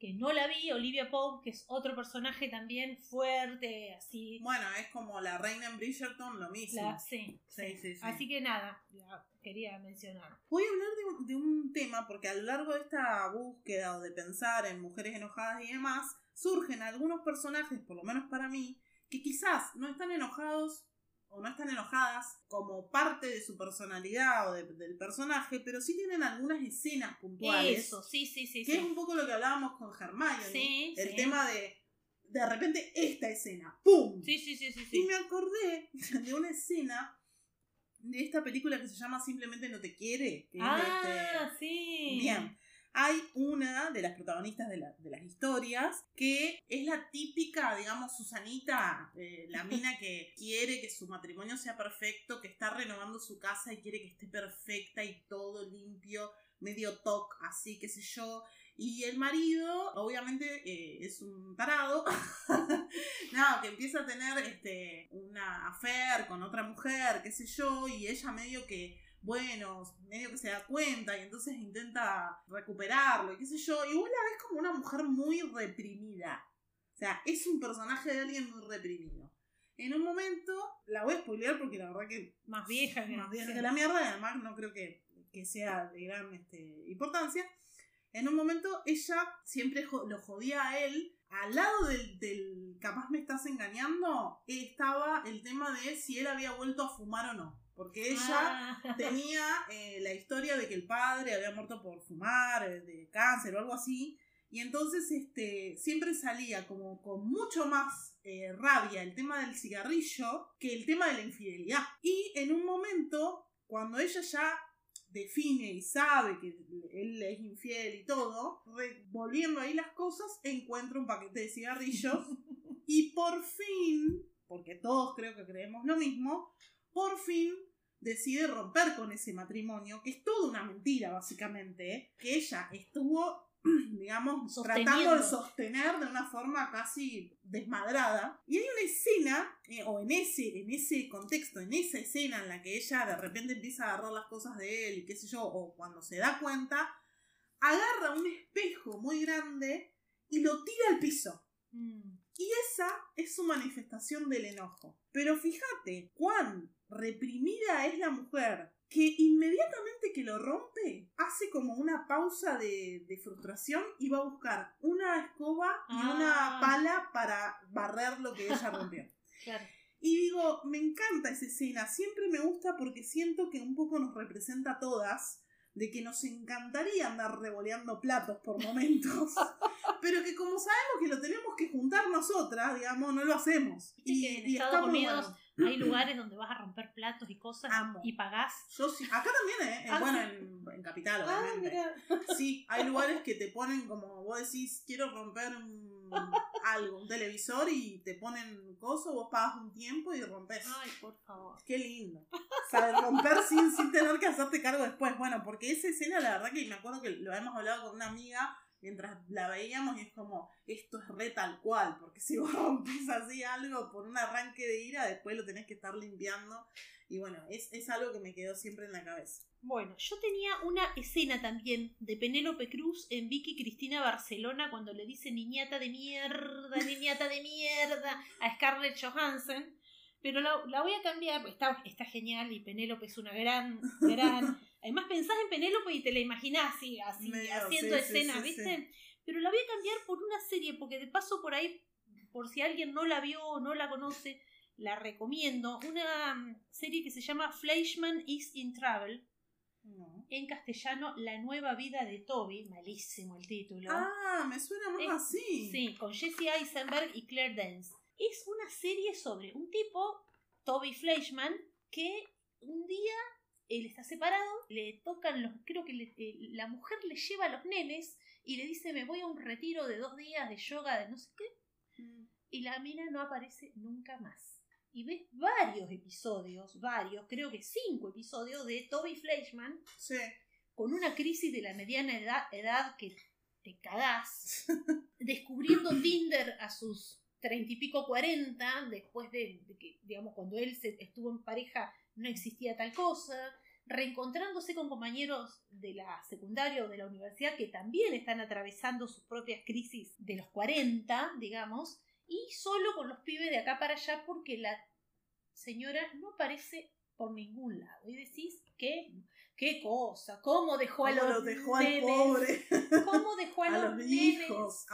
que no la vi, Olivia Pope, que es otro personaje también fuerte, así. Bueno, es como la reina en Bridgerton, lo mismo. La- sí, Sí, sí, sí. Así que nada, la quería mencionar. Voy a hablar de un, de un tema porque a lo largo de esta búsqueda o de pensar en mujeres enojadas y demás, surgen algunos personajes, por lo menos para mí, que quizás no están enojados o no están enojadas como parte de su personalidad o de- del personaje, pero sí tienen algunas escenas puntuales. Eso, sí, sí, sí. que sí. es un poco lo que hablábamos con Hermione. Sí, el sí. tema de de repente esta escena, ¡pum! Sí, sí, sí, sí, Y sí. me acordé *laughs* de una escena de esta película que se llama Simplemente no te quiere. que es Ah, este- sí. Bien. Hay una de las protagonistas de, la- de las historias que es la típica, digamos, Susanita, eh, la *laughs* mina que quiere que su matrimonio sea perfecto, que está renovando su casa y quiere que esté perfecta y todo limpio, medio toc, así, qué sé yo. Y el marido, obviamente, eh, es un tarado. *laughs* no, que empieza a tener este, una affair con otra mujer, qué sé yo, y ella medio que bueno, medio que se da cuenta y entonces intenta recuperarlo y qué sé yo, y vos la ves como una mujer muy reprimida. O sea, es un personaje de alguien muy reprimido. En un momento, la voy a spoilear porque la verdad que Más vieja que, más vieja sí. que la mierda y además no creo que, que sea de gran este, importancia. En un momento ella siempre jo- lo jodía a él. Al lado del, del capaz me estás engañando, estaba el tema de si él había vuelto a fumar o no. Porque ella Ah, tenía eh, la historia de que el padre había muerto por fumar, eh, de cáncer o algo así. Y entonces este, siempre salía como con mucho más eh, rabia el tema del cigarrillo que el tema de la infidelidad. Y en un momento, cuando ella ya define y sabe que él es infiel y todo, volviendo ahí las cosas, encuentra un paquete de cigarrillos *laughs* y por fin, porque todos creo que creemos lo mismo, por fin decide romper con ese matrimonio, que es toda una mentira básicamente, ¿eh? que ella estuvo, *clears throat* digamos, tratando de sostener de una forma casi desmadrada. Y hay una escena, eh, o en ese, en ese contexto, en esa escena en la que ella de repente empieza a agarrar las cosas de él y qué sé yo, o cuando se da cuenta, agarra un espejo muy grande y lo tira al piso. mm. Y esa es su manifestación del enojo. Pero fíjate cuán reprimida es la mujer que inmediatamente que lo rompe hace como una pausa de, de frustración y va a buscar una escoba y Ah. una pala para barrer lo que ella rompió. *laughs* Claro. Y digo, me encanta esa escena, siempre me gusta porque siento que un poco nos representa a todas, de que nos encantaría andar revoleando platos por *laughs* momentos, *laughs* pero que como sabemos que lo tenemos que juntar nosotras, digamos, no lo hacemos. Estados está muy Unidos bueno. Hay lugares donde vas a romper platos y cosas Amo. y pagás. Yo sí, acá también, ¿eh? Ah, bueno, sí. en, en Capital, Ah, obviamente. *laughs* Sí, hay lugares que te ponen como vos decís, quiero romper un, algo, un televisor y te ponen coso, vos pagas un tiempo y rompes. Ay, por favor. Qué lindo. Saber romper sin, sin tener que hacerte cargo después. Bueno, porque esa escena, la verdad que me acuerdo que lo hemos hablado con una amiga mientras la veíamos y es como, esto es re tal cual, porque si *laughs* vos rompes así algo por un arranque de ira, después lo tenés que estar limpiando. Y bueno, es, es algo que me quedó siempre en la cabeza. Bueno, yo tenía una escena también de Penélope Cruz en Vicky Cristina Barcelona cuando le dice niñata de mierda, niñata de mierda a Scarlett Johansson. Pero la, la voy a cambiar, está, está genial y Penélope es una gran, gran. Además pensás en Penélope y te la imaginás así, así Medio, haciendo sí, escenas, sí, ¿viste? Pero la voy a cambiar por una serie, porque de paso por ahí, por si alguien no la vio o no la conoce, la recomiendo. Una mm, serie que se llama Fleischman is in Travel No. En castellano, La nueva vida de Toby, malísimo el título. Ah, me suena más Es- así. Sí, con Jesse Eisenberg y Claire Dance. Es una serie sobre un tipo, Toby Fleischman, que un día él está separado, le tocan los. Creo que le- eh, la mujer le lleva a los nenes y le dice: Me voy a un retiro de dos días de yoga de no sé qué. Mm. Y la mina no aparece nunca más. Y ves varios episodios, varios, creo que cinco episodios de Toby Fleischman Sí. con una crisis de la mediana edad, edad que te cagás, *laughs* descubriendo Tinder a sus treinta y pico cuarenta, después de, de que, digamos, cuando él se, estuvo en pareja no existía tal cosa, reencontrándose con compañeros de la secundaria o de la universidad que también están atravesando sus propias crisis de los 40, digamos, y solo con los pibes de acá para allá porque la señora no aparece por ningún lado. Y decís, ¿qué, qué cosa? ¿Cómo dejó a ¿Cómo los lo dejó al nenes? pobre? ¿Cómo dejó a, *laughs* A los, los hijos,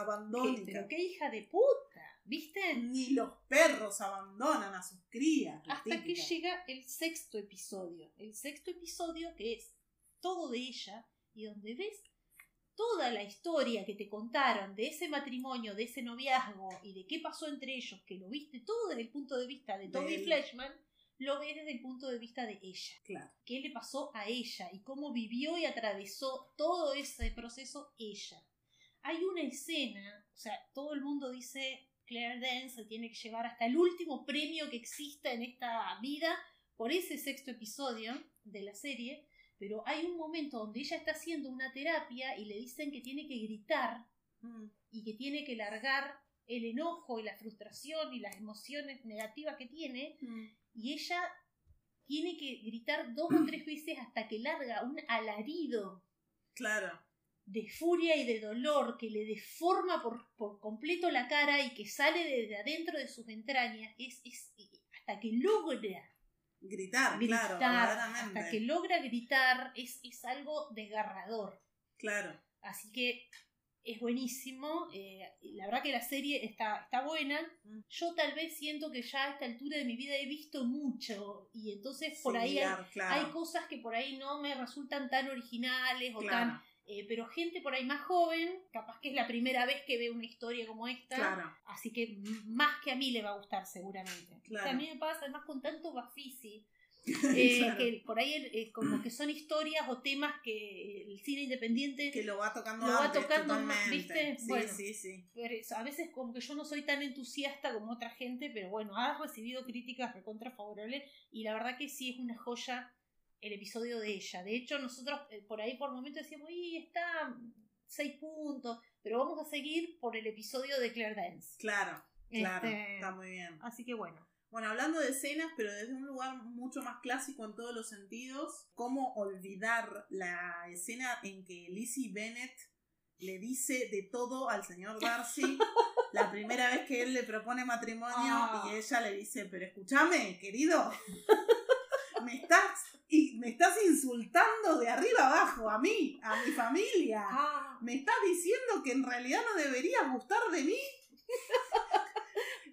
¿Qué, pero qué hija de puta, ¿viste? Ni los perros abandonan a sus crías. Hasta que llega el sexto episodio. El sexto episodio que es todo de ella y donde ves toda la historia que te contaron de ese matrimonio, de ese noviazgo y de qué pasó entre ellos, que lo viste todo desde el punto de vista de Toby él. Fleischman, lo ves desde el punto de vista de ella. Claro. qué le pasó a ella y cómo vivió y atravesó todo ese proceso ella. Hay una escena, o sea, todo el mundo dice Claire Dance se tiene que llevar hasta el último premio que exista en esta vida por ese sexto episodio de la serie, pero hay un momento donde ella está haciendo una terapia y le dicen que tiene que gritar Mm. y que tiene que largar el enojo y la frustración y las emociones negativas que tiene Mm. y ella tiene que gritar dos o tres veces hasta que larga un alarido Claro. De furia y de dolor que le deforma por, por completo la cara y que sale desde adentro de sus entrañas es, es hasta que logra Gritar, gritar, claro, hasta que logra gritar es, es algo desgarrador Claro. así que es buenísimo eh, la verdad que la serie está, está buena Mm. yo tal vez siento que ya a esta altura de mi vida he visto mucho y entonces por ahí hay, Similar, claro. hay cosas que por ahí no me resultan tan originales o Claro, tan eh, pero gente por ahí más joven capaz que es la primera vez que ve una historia como esta claro. así que más que a mí le va a gustar seguramente Claro. a mí me pasa además con tanto Bafisi *laughs* eh, Claro. que por ahí eh, como que son historias o temas que el cine independiente Que lo va tocando Lo va tocando más, totalmente. ¿viste? Sí, Bueno. sí, sí. Pero eso, a veces como que yo no soy tan entusiasta como otra gente, pero bueno, ha recibido críticas recontra favorables y la verdad que sí es una joya el episodio de ella. De hecho, nosotros eh, por ahí por momentos decíamos, y está seis puntos, pero vamos a seguir por el episodio de Claire Dance. Claro, claro. Este, Está muy bien. Así que bueno. Bueno, hablando de escenas, pero desde un lugar mucho más clásico en todos los sentidos, ¿cómo olvidar la escena en que Lizzie Bennett le dice de todo al señor Darcy *laughs* la primera vez que él le propone matrimonio Ah. y ella le dice, pero escúchame, querido, me estás, y me estás insultando de arriba abajo a mí, a mi familia. Ah, Me estás diciendo que en realidad no deberías gustar de mí.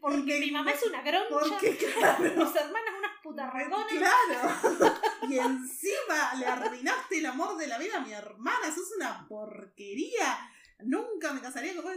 porque *laughs* Porque- mi mamá es una groncha, Porque, *laughs* claro, mis hermanas unas putarraconas. Claro. *laughs* Y encima le arruinaste el amor de la vida a mi hermana. Eso es una porquería. Nunca me casaría con vos.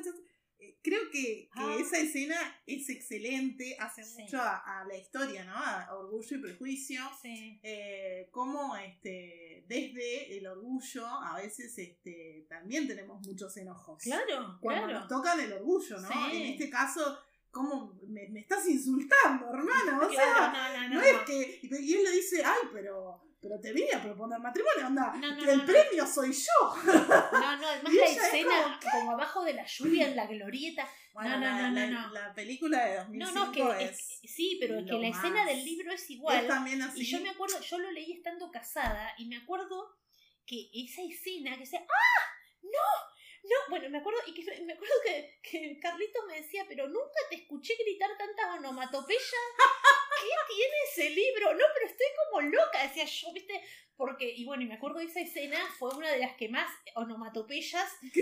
Eh, Creo que, que Ah. esa escena es excelente. Hace Sí. mucho a, a la historia, ¿no? A Orgullo y Prejuicio. Sí. Eh, como este, desde el orgullo a veces este, también tenemos muchos enojos. Claro, Cuando claro. nos tocan el orgullo, ¿no? Sí. En este caso, ¿cómo me, me estás insultando, hermano? *laughs* O sea, Claro, no, no, no. no es que. Y él le dice, ay, pero. Pero te vine a proponer matrimonio, anda. No, no, que el no, no. premio soy yo. No, no, además *laughs* la es escena como... abajo de la lluvia en la glorieta. Bueno, No, no, no, no, no. la película de No, 2005 no, que es, es- sí, pero es que la escena del libro es es igual. también así. Y yo me acuerdo, yo lo leí estando casada y me acuerdo que esa escena que decía, ¡ah! ¡No! No, bueno, me acuerdo, y que me acuerdo que, que Carlitos me decía, pero nunca te escuché gritar tantas onomatopeyas. ¿Qué tiene ese libro? No, pero estoy como loca, decía yo, ¿viste? Porque, y bueno, y me acuerdo de esa escena, fue una de las que más onomatopeyas. *laughs*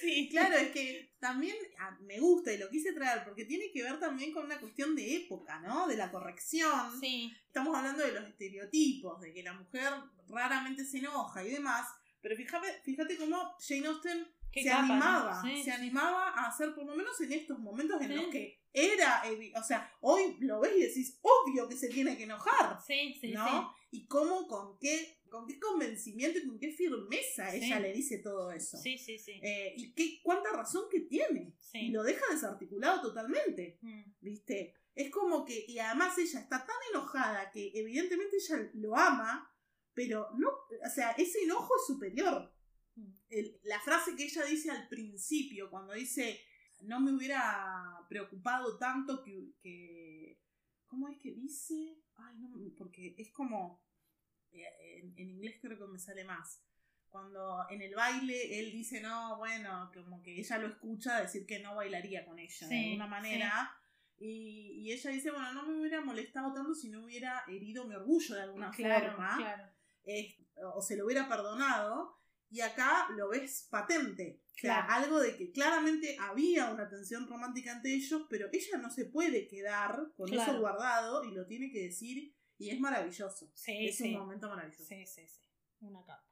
Sí, Claro, es que también ah, me gusta y lo quise traer porque tiene que ver también con una cuestión de época, ¿no? De la corrección. Sí, Estamos hablando de los estereotipos, de que la mujer raramente se enoja y demás. Pero fíjate, fíjate cómo Jane Austen Qué se capa, ¿no? animaba, Sí, se sí. animaba a hacer por lo menos en estos momentos en Sí. los que era, o sea, hoy lo ves y decís, obvio que se tiene que enojar, sí, sí. ¿no? Y cómo, con qué, con qué convencimiento y con qué firmeza ella le dice todo eso. Sí, sí, sí. Eh, y qué, cuánta razón que tiene. Y lo deja desarticulado totalmente, Mm, ¿viste? Es como que, y además ella está tan enojada que evidentemente ella lo ama, pero no, o sea, ese enojo es superior. Mm. El- la frase que ella dice al principio, cuando dice, no me hubiera preocupado tanto que, que ¿cómo es que dice? Ay, no, porque es como, eh, en, en inglés creo que me sale más. Cuando en el baile él dice, no, bueno, como que ella lo escucha decir que no bailaría con ella de alguna manera. Y, y ella dice, bueno, no me hubiera molestado tanto si no hubiera herido mi orgullo de alguna Claro, forma claro. es- o se lo hubiera perdonado. Y acá lo ves patente. O sea, Claro. algo de que claramente había una tensión romántica entre ellos, pero ella no se puede quedar con Claro. eso guardado y lo tiene que decir. Y es maravilloso. Sí, es sí. un momento maravilloso. Sí, sí, sí. Una capa.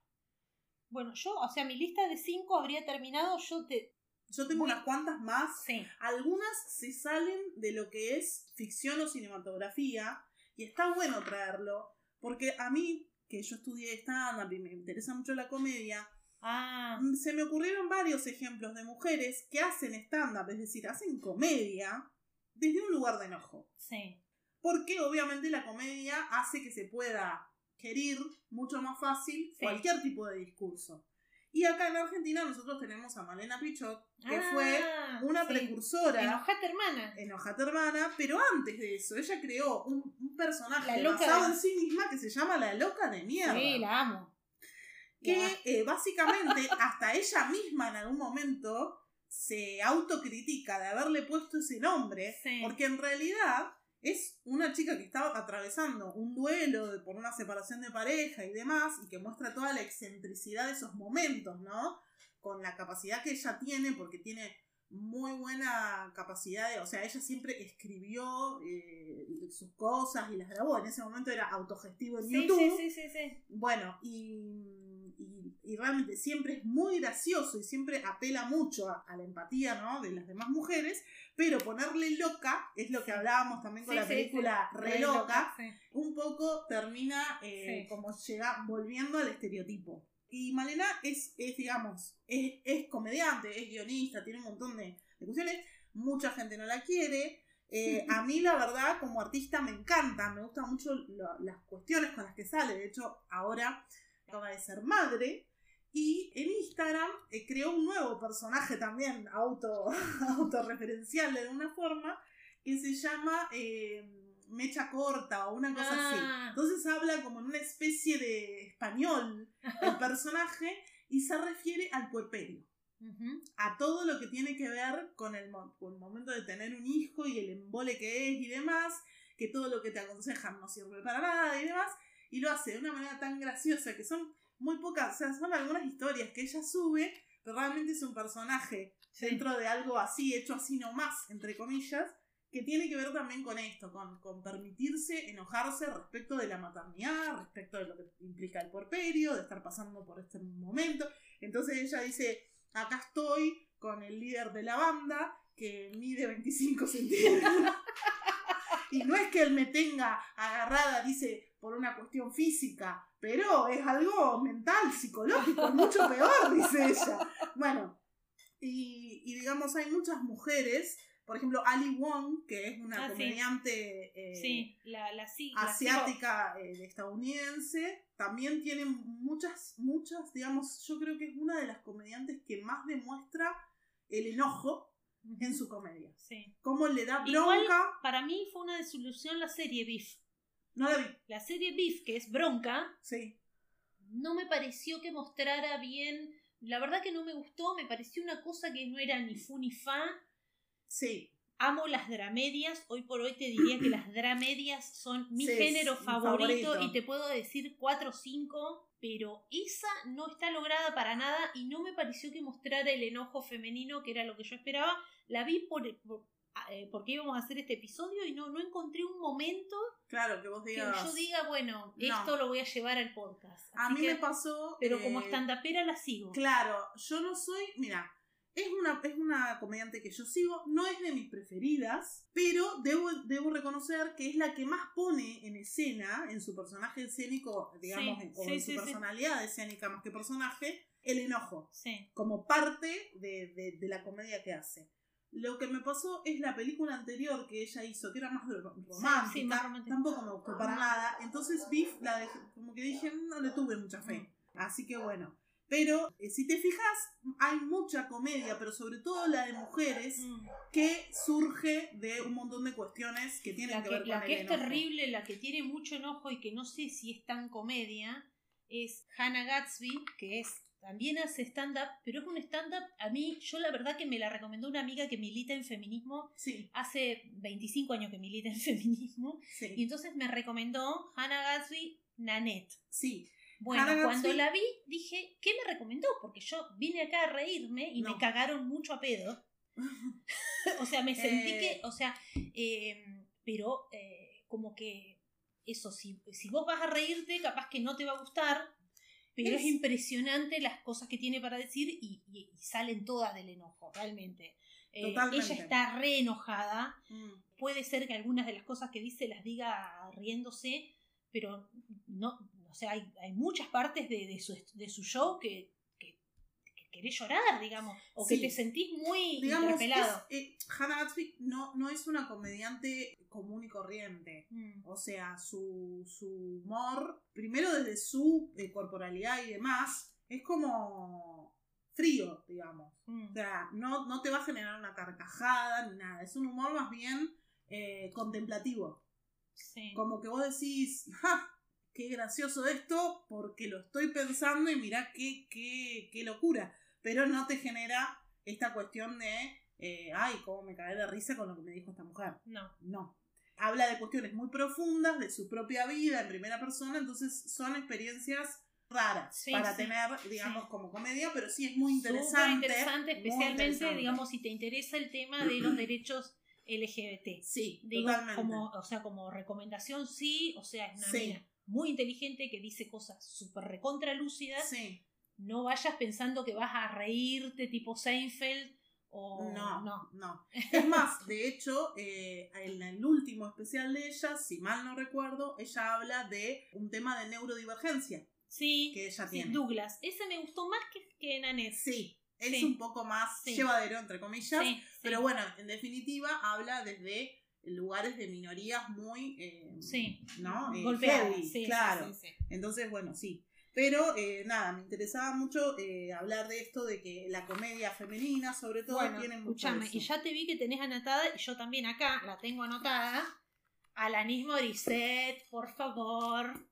Bueno, yo, o sea, mi lista de cinco habría terminado. Yo te. Yo tengo Muy- unas cuantas más. Sí. Algunas se salen de lo que es ficción o cinematografía. Y está bueno traerlo. Porque a mí, que yo estudié stand-up y me interesa mucho la comedia, Ah, Mm, se me ocurrieron varios ejemplos de mujeres que hacen stand-up, es decir, hacen comedia desde un lugar de enojo. sí. Porque obviamente la comedia hace que se pueda gerir mucho más fácil Sí. cualquier tipo de discurso. Y acá en Argentina nosotros tenemos a Malena Pichot, que Ah, fue una sí. precursora Enojate, hermana. enojate hermana, pero antes de eso, ella creó un, un personaje basado de- en sí misma que se llama la loca de mierda Sí, la amo. que La- eh, básicamente *laughs* hasta ella misma en algún momento se autocritica de haberle puesto ese nombre, Sí. porque en realidad es una chica que estaba atravesando un duelo por una separación de pareja y demás, y que muestra toda la excentricidad de esos momentos, ¿no? Con la capacidad que ella tiene, porque tiene muy buena capacidad de, o sea, ella siempre escribió eh, sus cosas y las grabó, en ese momento era autogestivo en Sí, YouTube. sí, sí, sí, sí. Bueno, y, y- y realmente siempre es muy gracioso y siempre apela mucho a, a la empatía ¿no? de las demás mujeres, pero ponerle loca, es lo que hablábamos también con Sí, la película sí. Re Loca, un poco termina eh, como llega volviendo al estereotipo. Y Malena es, es digamos, es, es comediante, es guionista, tiene un montón de, de cuestiones, mucha gente no la quiere. Eh, *laughs* a mí, la verdad, como artista me encanta, me gustan mucho lo- las cuestiones con las que sale. De hecho, ahora acaba de ser madre. Y en Instagram eh, creó un nuevo personaje también auto, *laughs* autorreferencial de alguna forma, que se llama eh, Mecha Corta o una cosa así. Ah. Entonces habla como en una especie de español el *laughs* personaje y se refiere al puerperio a todo lo que tiene que ver con el, con el momento de tener un hijo y el embole que es y demás, que todo lo que te aconsejan no sirve para nada y demás, y lo hace de una manera tan graciosa que son muy pocas, o sea, son algunas historias que ella sube, pero realmente es un personaje Sí. dentro de algo así, hecho así nomás, entre comillas, que tiene que ver también con esto, con, con permitirse enojarse respecto de la maternidad, respecto de lo que implica el porperio, de estar pasando por este momento. Entonces ella dice, acá estoy con el líder de la banda, que mide 25 centímetros. *laughs* y no es que él me tenga agarrada, dice, por una cuestión física, pero es algo mental, psicológico, es mucho peor, *laughs* dice ella. Bueno, y, y digamos, hay muchas mujeres, por ejemplo, Ali Wong, que es una Ah, sí. comediante eh, Sí, la, la, sí, la asiática eh, estadounidense, también tiene muchas, muchas, digamos, yo creo que es una de las comediantes que más demuestra el enojo en su comedia. Sí. Cómo le da Igual- bronca. Para mí fue una desilusión la serie Beef. No la vi, La serie Beef, que es bronca, sí. no me pareció que mostrara bien. La verdad que no me gustó, me pareció una cosa que no era ni fu ni fa. Sí, Amo las dramedias, hoy por hoy te diría que las dramedias son mi Sí, género favorito. y te puedo decir cuatro o cinco, pero esa no está lograda para nada y no me pareció que mostrara el enojo femenino que era lo que yo esperaba. La vi por, por- eh, porque íbamos a hacer este episodio y no, no encontré un momento Claro, que vos que digas. yo diga, bueno, No. esto lo voy a llevar al podcast. a mí que- me pasó. Pero como eh, estandapera la sigo. Claro, yo no soy. Mira, es una, es una comediante que yo sigo, no es de mis preferidas, pero debo, debo reconocer que es la que más pone en escena, en su personaje escénico, digamos, Sí, en- o sí, en sí, su sí. personalidad escénica más que personaje, el enojo, como parte de, de- de la comedia que hace. Lo que me pasó es la película anterior que ella hizo, que era más ro- romántica, sí, más romántica. tampoco me gustó para nada, entonces Beef, la dejé- como que dije, no le tuve mucha fe. Así que bueno. Pero eh, si te fijas, hay mucha comedia, pero sobre todo la de mujeres, Mm. que surge de un montón de cuestiones que tienen La que, que, ver la con que el es enojo. terrible, la que tiene mucho enojo y que no sé si es tan comedia, es Hannah Gatsby, que es también hace stand-up, pero es un stand-up, a mí, yo la verdad que me la recomendó una amiga que milita en feminismo, Sí, hace 25 años que milita en *laughs* feminismo, y sí, entonces me recomendó Hannah Gatsby Nanette. sí. Bueno, Hannah cuando la vi, dije, ¿qué me recomendó? Porque yo vine acá a reírme y No. me cagaron mucho a pedo. *laughs* o sea, me sentí Eh. que, o sea, eh, pero eh, como que eso, si, si vos vas a reírte, capaz que no te va a gustar, pero es, Es- impresionante las cosas que tiene para decir y, y- y salen todas del enojo, realmente. Eh, ella está re enojada, Mm. puede ser que algunas de las cosas que dice las diga riéndose, pero no, o sea, hay, hay muchas partes de, de su, de su show que querés llorar, digamos, o que te sentís muy Digamos, interpelado. es- eh, Hannah Gatsby no, no es una comediante común y corriente. Mm, O sea, su, su humor, primero desde su eh, corporalidad y demás, es como frío, digamos. mm, O sea, no, no te va a generar una carcajada ni nada. Es un humor más bien eh, contemplativo. sí. Como que vos decís, ¡ja! Qué gracioso esto, porque lo estoy pensando y mirá qué, qué, qué locura. Pero no te genera esta cuestión de, eh, ay, cómo me cae de risa con lo que me dijo esta mujer. No. No. Habla de cuestiones muy profundas de su propia vida en primera persona, entonces son experiencias raras Sí, para sí, tener, digamos, sí. como comedia, pero sí es muy Súper interesante. interesante, muy especialmente, interesante. digamos, si te interesa el tema de los derechos LGBT. Sí, Digo, totalmente. como, o sea, como recomendación sí, o sea, es una mina muy inteligente que dice cosas súper recontra lúcidas. Sí, No vayas pensando que vas a reírte tipo Seinfeld o no, no. no, Es más, de hecho, eh, en el último especial de ella, si mal no recuerdo, ella habla de un tema de neurodivergencia Sí, que ella sí, tiene. Douglas. Ese me gustó más que, que Nanette. Sí, es Sí. un poco más Sí. llevadero, entre comillas, Sí, sí. pero bueno, en definitiva habla desde lugares de minorías muy, eh, Sí. ¿no? Eh, Golpeada, heavy, sí, sí, claro. sí, sí. Entonces, bueno, sí. Pero eh, nada, me interesaba mucho eh, hablar de esto, de que la comedia femenina, sobre todo, Bueno, tiene mucho escúchame, eso. y ya te vi que tenés anotada, y yo también acá la tengo anotada. Alanis Morissette, por favor.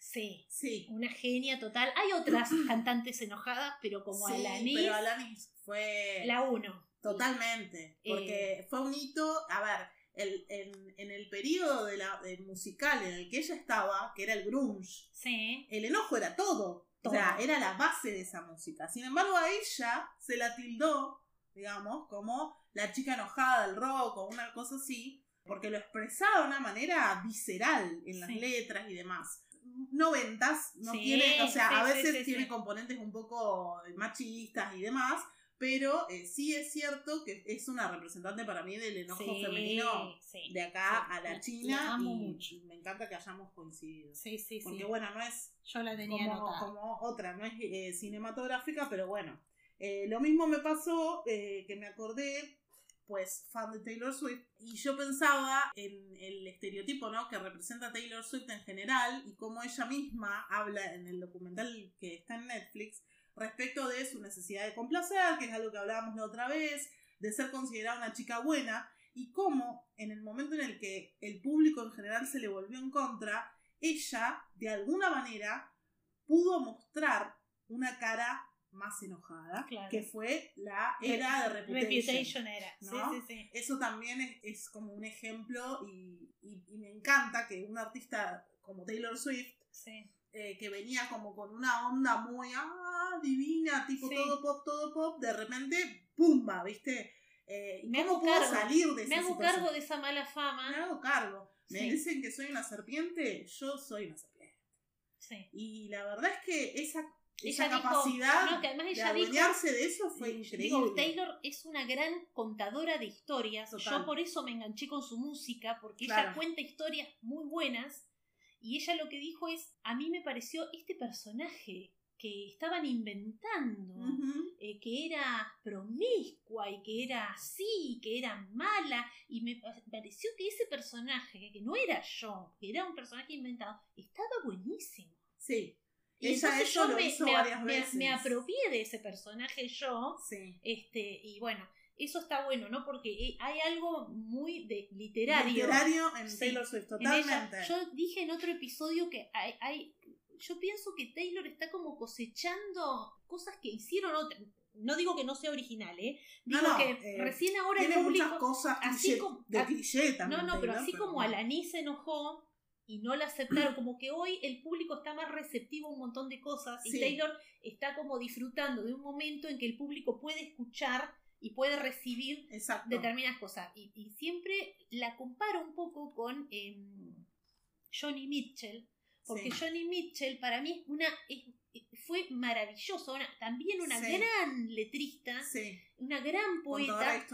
Sí, Sí, una genia total. Hay otras *clears throat* cantantes enojadas, pero como sí, Alanis, pero Alanis fue la uno. totalmente, Eh, porque fue un hito, a ver, el- en, en el periodo de la, del musical en el que ella estaba, que era el grunge, Sí. el enojo era todo. O Todo. sea, era la base de esa música. Sin embargo, a ella se la tildó, digamos, como la chica enojada del rock o una cosa así, porque lo expresaba de una manera visceral en las Sí. letras y demás. Noventas, no Sí, tiene, o sea, a veces tiene componentes un poco machistas y demás, pero eh, sí es cierto que es una representante para mí del enojo sí, femenino sí. de acá Sí, a la China la amo y, mucho. y me encanta que hayamos coincidido. Sí, sí, sí. Porque bueno, no es Yo la tenía como, como otra, no es eh, cinematográfica, pero bueno. Eh, lo mismo me pasó que me acordé, pues, fan de Taylor Swift, y yo pensaba en el estereotipo, ¿no? Que representa Taylor Swift en general y cómo ella misma habla en el documental que está en Netflix respecto de su necesidad de complacer, que es algo que hablábamos la otra vez, de ser considerada una chica buena, y cómo en el momento en el que el público en general se le volvió en contra, ella, de alguna manera, pudo mostrar una cara más enojada, Claro. que fue la era de Reputation. Reputation era. ¿no? Sí, sí, sí. Eso también es, es como un ejemplo y, y- y me encanta que un artista como Taylor Swift sí. Eh, que venía como con una onda muy ah, divina, tipo Sí. todo pop, todo pop, de repente, ¡pumba! ¿Viste? Eh, ¿y Me ¿Cómo hago puedo cargo. salir de esa Me hago situación? cargo de esa mala fama. Me hago cargo. Me Sí. dicen que soy una serpiente, yo soy una serpiente. Sí. Y la verdad es que esa, esa dijo- capacidad no, que además de ella adueñarse de eso fue increíble. Digo, Taylor es una gran contadora de historias. Total. Yo por eso me enganché con su música, porque Claro. ella cuenta historias muy buenas. Y ella lo que dijo es, a mí me pareció este personaje que estaban inventando, eh, que era promiscua y que era así, que era mala. Y me pa- pareció que ese personaje, que no era yo, que era un personaje inventado, estaba buenísimo. Sí. Y Ella eso yo lo me, hizo me- varias me- veces. me apropié de ese personaje yo Sí. este, y bueno, eso está bueno, ¿no? Porque eh, hay algo muy de literario. Literario en Sí, Taylor Swift, totalmente. Yo dije en otro episodio que hay, hay- yo pienso que Taylor está como cosechando cosas que hicieron otras. No digo que no sea original, ¿eh? Digo No, no, que eh, recién ahora el Tiene público. muchas cosas así cliché- como- de cliché también. No, no, pero Taylor, así como Alanis se enojó y no la aceptaron, como que hoy el público está más receptivo a un montón de cosas y Sí. Taylor está como disfrutando de un momento en que el público puede escuchar y puede recibir Exacto. determinadas cosas. Y, y siempre la comparo un poco con em, Johnny Mitchell, porque Sí. Johnny Mitchell para mí es una es- fue maravilloso, una- también una Sí. gran letrista, Sí, una gran poeta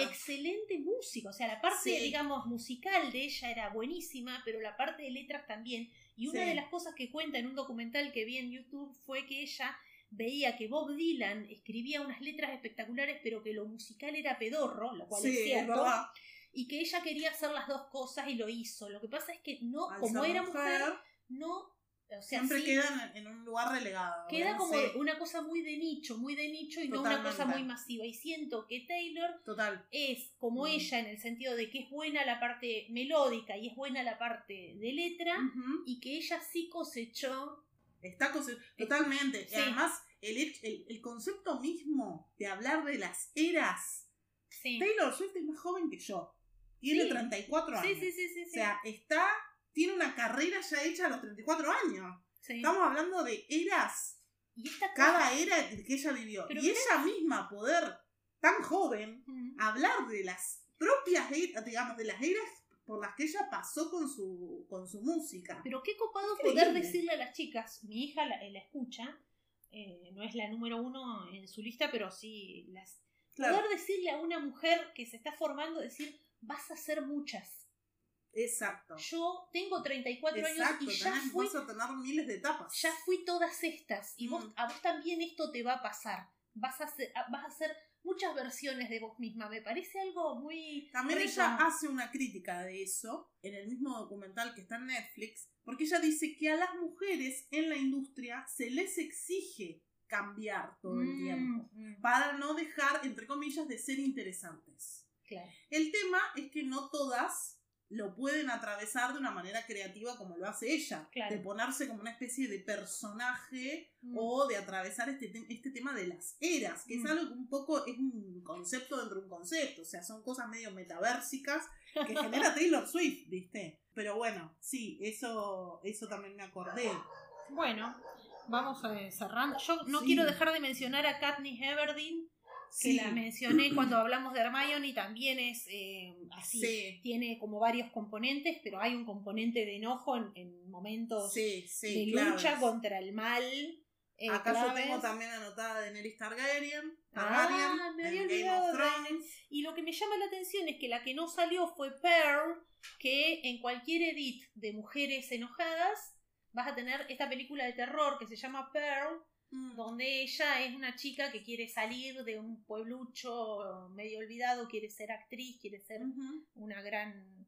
y excelente música. O sea, la parte, digamos, musical de ella era buenísima, pero la parte de letras también. Y una de las cosas que cuenta en un documental que vi en YouTube fue que ella veía que Bob Dylan escribía unas letras espectaculares, pero que lo musical era pedorro, lo cual Sí, es cierto. verdad. y que ella quería hacer las dos cosas y lo hizo. Lo que pasa es que no, Al como era mujer, no, o sea, siempre sí, quedan en un lugar relegado. queda ¿verdad? como Sí, una cosa muy de nicho, muy de nicho y no una cosa muy masiva. Y siento que Taylor Total. es como Mm. ella en el sentido de que es buena la parte melódica y es buena la parte de letra y que ella sí cosechó Está totalmente. Sí. Y además, el, el, el concepto mismo de hablar de las eras. sí. Taylor Swift es más joven que yo. Tiene Sí. 34 Sí, años. sí, sí, sí, sí. O sea, está. Tiene una carrera ya hecha a los 34 años. Estamos hablando de eras. y esta cosa- Cada era que ella vivió. Y ella misma poder, tan joven, Mm. hablar de las propias eras, digamos, de las eras por las que ella pasó con su, con su música. Pero qué copado Increíble. poder decirle a las chicas, mi hija la, la escucha, eh, no es la número uno en su lista, pero sí las... Claro, Poder decirle a una mujer que se está formando, decir, vas a hacer muchas. exacto. Yo tengo 34 Exacto, años y ya tenés- fui, vas a tener miles de etapas. ya fui todas estas. Y vos, Mm. a vos también esto te va a pasar. Vas a, a- vas a hacer muchas versiones de vos misma. Me parece algo muy... También rico. ella hace una crítica de eso en el mismo documental que está en Netflix, porque ella dice que a las mujeres en la industria se les exige cambiar todo el Mm, tiempo mm, para no dejar, entre comillas, de ser interesantes. claro. El tema es que no todas lo pueden atravesar de una manera creativa como lo hace ella, Claro. de ponerse como una especie de personaje Mm. o de atravesar este, te- este tema de las eras, que Mm. es algo que un poco es un concepto dentro de un concepto, o sea, son cosas medio metaversicas que *laughs* genera Taylor Swift, ¿viste? Pero bueno, sí, eso, eso también me acordé. Bueno, vamos eh, cerrando. Yo no Sí. quiero dejar de mencionar a Katniss Everdeen, que la mencioné cuando hablamos de Hermione, también es eh, así. Sí. Tiene como varios componentes, pero hay un componente de enojo en, en momentos Sí, de claves. lucha contra el mal. eh, Acá yo claves. tengo también anotada de Daenerys Targaryen, Ah, Targaryen me en había Game olvidado of de Thrones. Y lo que me llama la atención es que la que no salió fue Pearl, que en cualquier edit de mujeres enojadas vas a tener esta película de terror que se llama Pearl, Mm. donde ella es una chica que quiere salir de un pueblucho medio olvidado, quiere ser actriz, quiere ser una gran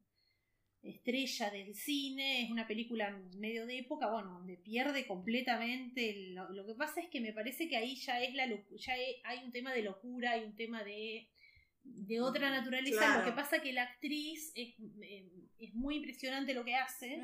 estrella del cine, es una película medio de época, bueno, donde pierde completamente, lo, lo que pasa es que me parece que ahí ya es la ya he- hay un tema de locura, hay un tema de de otra naturaleza, Claro. lo que pasa que la actriz es, eh, es muy impresionante lo que hace.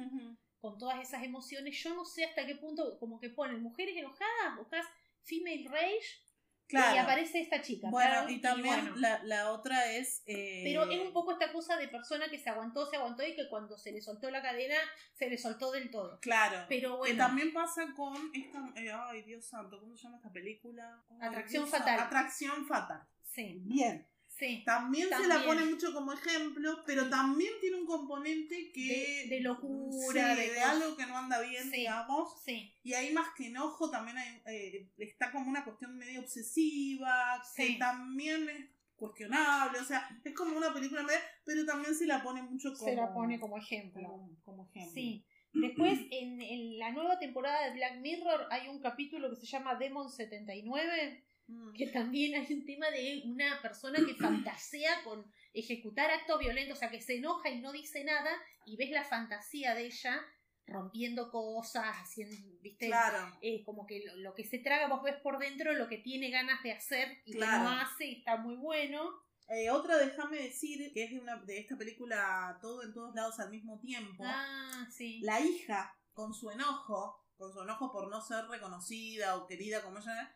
Con todas esas emociones, yo no sé hasta qué punto, como que ponen mujeres enojadas, buscas female rage, Claro. Y aparece esta chica. Bueno, y también bueno. la, la otra es. eh, Pero es un poco esta cosa de persona que se aguantó, se aguantó y que cuando se le soltó la cadena, se le soltó del todo. Claro. Pero Que bueno, también pasa con esta. eh, ay, Dios santo, ¿cómo se llama esta película? Atracción Dios fatal. Atracción fatal. sí, Bien. Sí. También, se la pone mucho como ejemplo, pero también tiene un componente que. De- de locura, sí, de algo que no anda bien, Sí. digamos. Sí, Y ahí más que enojo también hay, eh, está como una cuestión medio obsesiva, que también es cuestionable, o sea, es como una película media, pero también se la pone mucho como, se la pone como ejemplo. como, como ejemplo. Sí. Después, en, en la nueva temporada de Black Mirror hay un capítulo que se llama Demon 79, Mm. que también hay un tema de una persona que fantasea con ejecutar actos violentos, o sea, que se enoja y no dice nada, y ves la fantasía de ella rompiendo cosas, haciendo, viste, Claro, Eh, como que lo, lo que se traga vos ves por dentro lo que tiene ganas de hacer y Claro. que no hace y está muy bueno. Eh, otra, déjame decir, que es de, una, de esta película Todo en todos lados al mismo tiempo. Ah, sí. La hija, con su enojo, con su enojo por no ser reconocida o querida como ella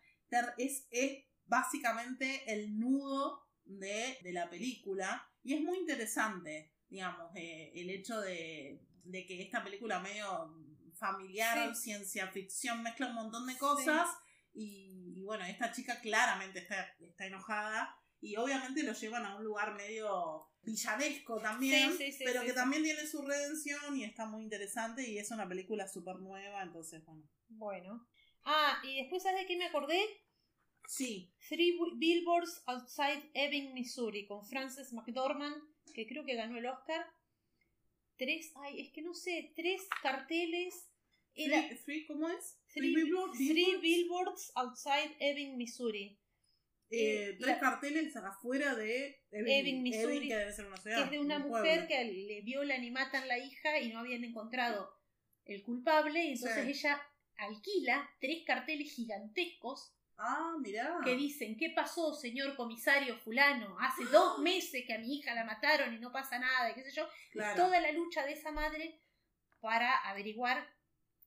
es, es básicamente el nudo de, de la película. Y es muy interesante, digamos, eh, el hecho de, de que esta película medio familiar, Sí. ciencia ficción, mezcla un montón de cosas. Y, y bueno, esta chica claramente está, está enojada. Y obviamente lo llevan a un lugar medio villanesco también, Sí, sí, sí, pero que también tiene su redención y está muy interesante y es una película súper nueva, entonces bueno. Bueno. Ah, y después, ¿sabes de qué me acordé? Sí, Three Billboards Outside Ebbing, Missouri, con Frances McDormand, que creo que ganó el Oscar. Tres, ay, es que no sé, tres carteles. Era free- ¿cómo es? Three, Billboard- Three Billboards. Billboards Outside Ebbing, Missouri. Eh, eh, tres la- carteles afuera de Ebbing, Missouri, que debe ser una ciudad. que es de una un mujer pueblo. que le violan y matan la hija y no habían encontrado el culpable, y entonces Sí. ella alquila tres carteles gigantescos Ah, mirá. que dicen, ¿qué pasó, señor comisario fulano? Hace dos *gasps* meses que a mi hija la mataron y no pasa nada, y qué sé yo. Claro. Toda la lucha de esa madre para averiguar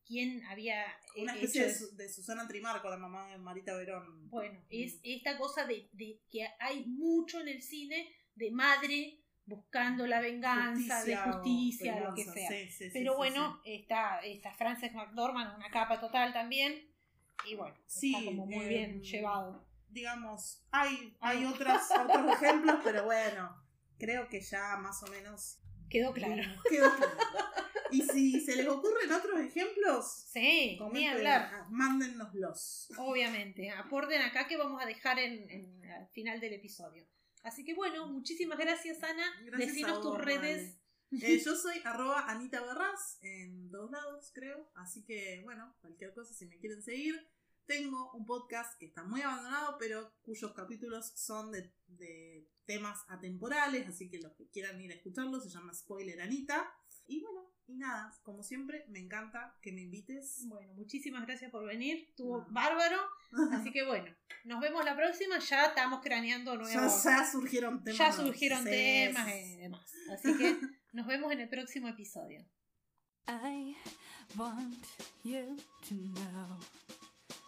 quién había eh, Una especie hecho de, Susana Trimarco, la mamá de Marita Verón. Bueno, Mm. es esta cosa de, de que hay mucho en el cine de madre buscando la venganza, de o justicia, lo que sea. Sí, sí, sí, Pero sí, bueno, está, Frances McDormand, una capa total también. Y bueno, Sí, está como muy em, bien llevado. digamos, hay, hay otras, otros ejemplos, pero bueno, creo que ya más o menos Quedó claro. quedó claro. Y si se les ocurren otros ejemplos, Sí, ni hablar. ah, mándennoslos. Obviamente, aporten acá que vamos a dejar en, en- al final del episodio. Así que bueno, muchísimas gracias Ana. Gracias Decinos a vos, tus redes. Eh, yo *laughs* soy arroba Anita Barras en todos lados, creo. Así que, bueno, cualquier cosa, si me quieren seguir. Tengo un podcast que está muy abandonado, pero cuyos capítulos son de, de temas atemporales, así que los que quieran ir a escucharlo se llama Spoiler Anita. Y bueno, y nada, como siempre, me encanta que me invites. Bueno, muchísimas gracias por venir. Estuvo No. bárbaro. *laughs* Así que bueno, nos vemos la próxima. Ya estamos craneando ya, nuevos. ya surgieron temas. Ya surgieron temas y demás. Así que *laughs* nos vemos en el próximo episodio. I want you to know